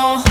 more.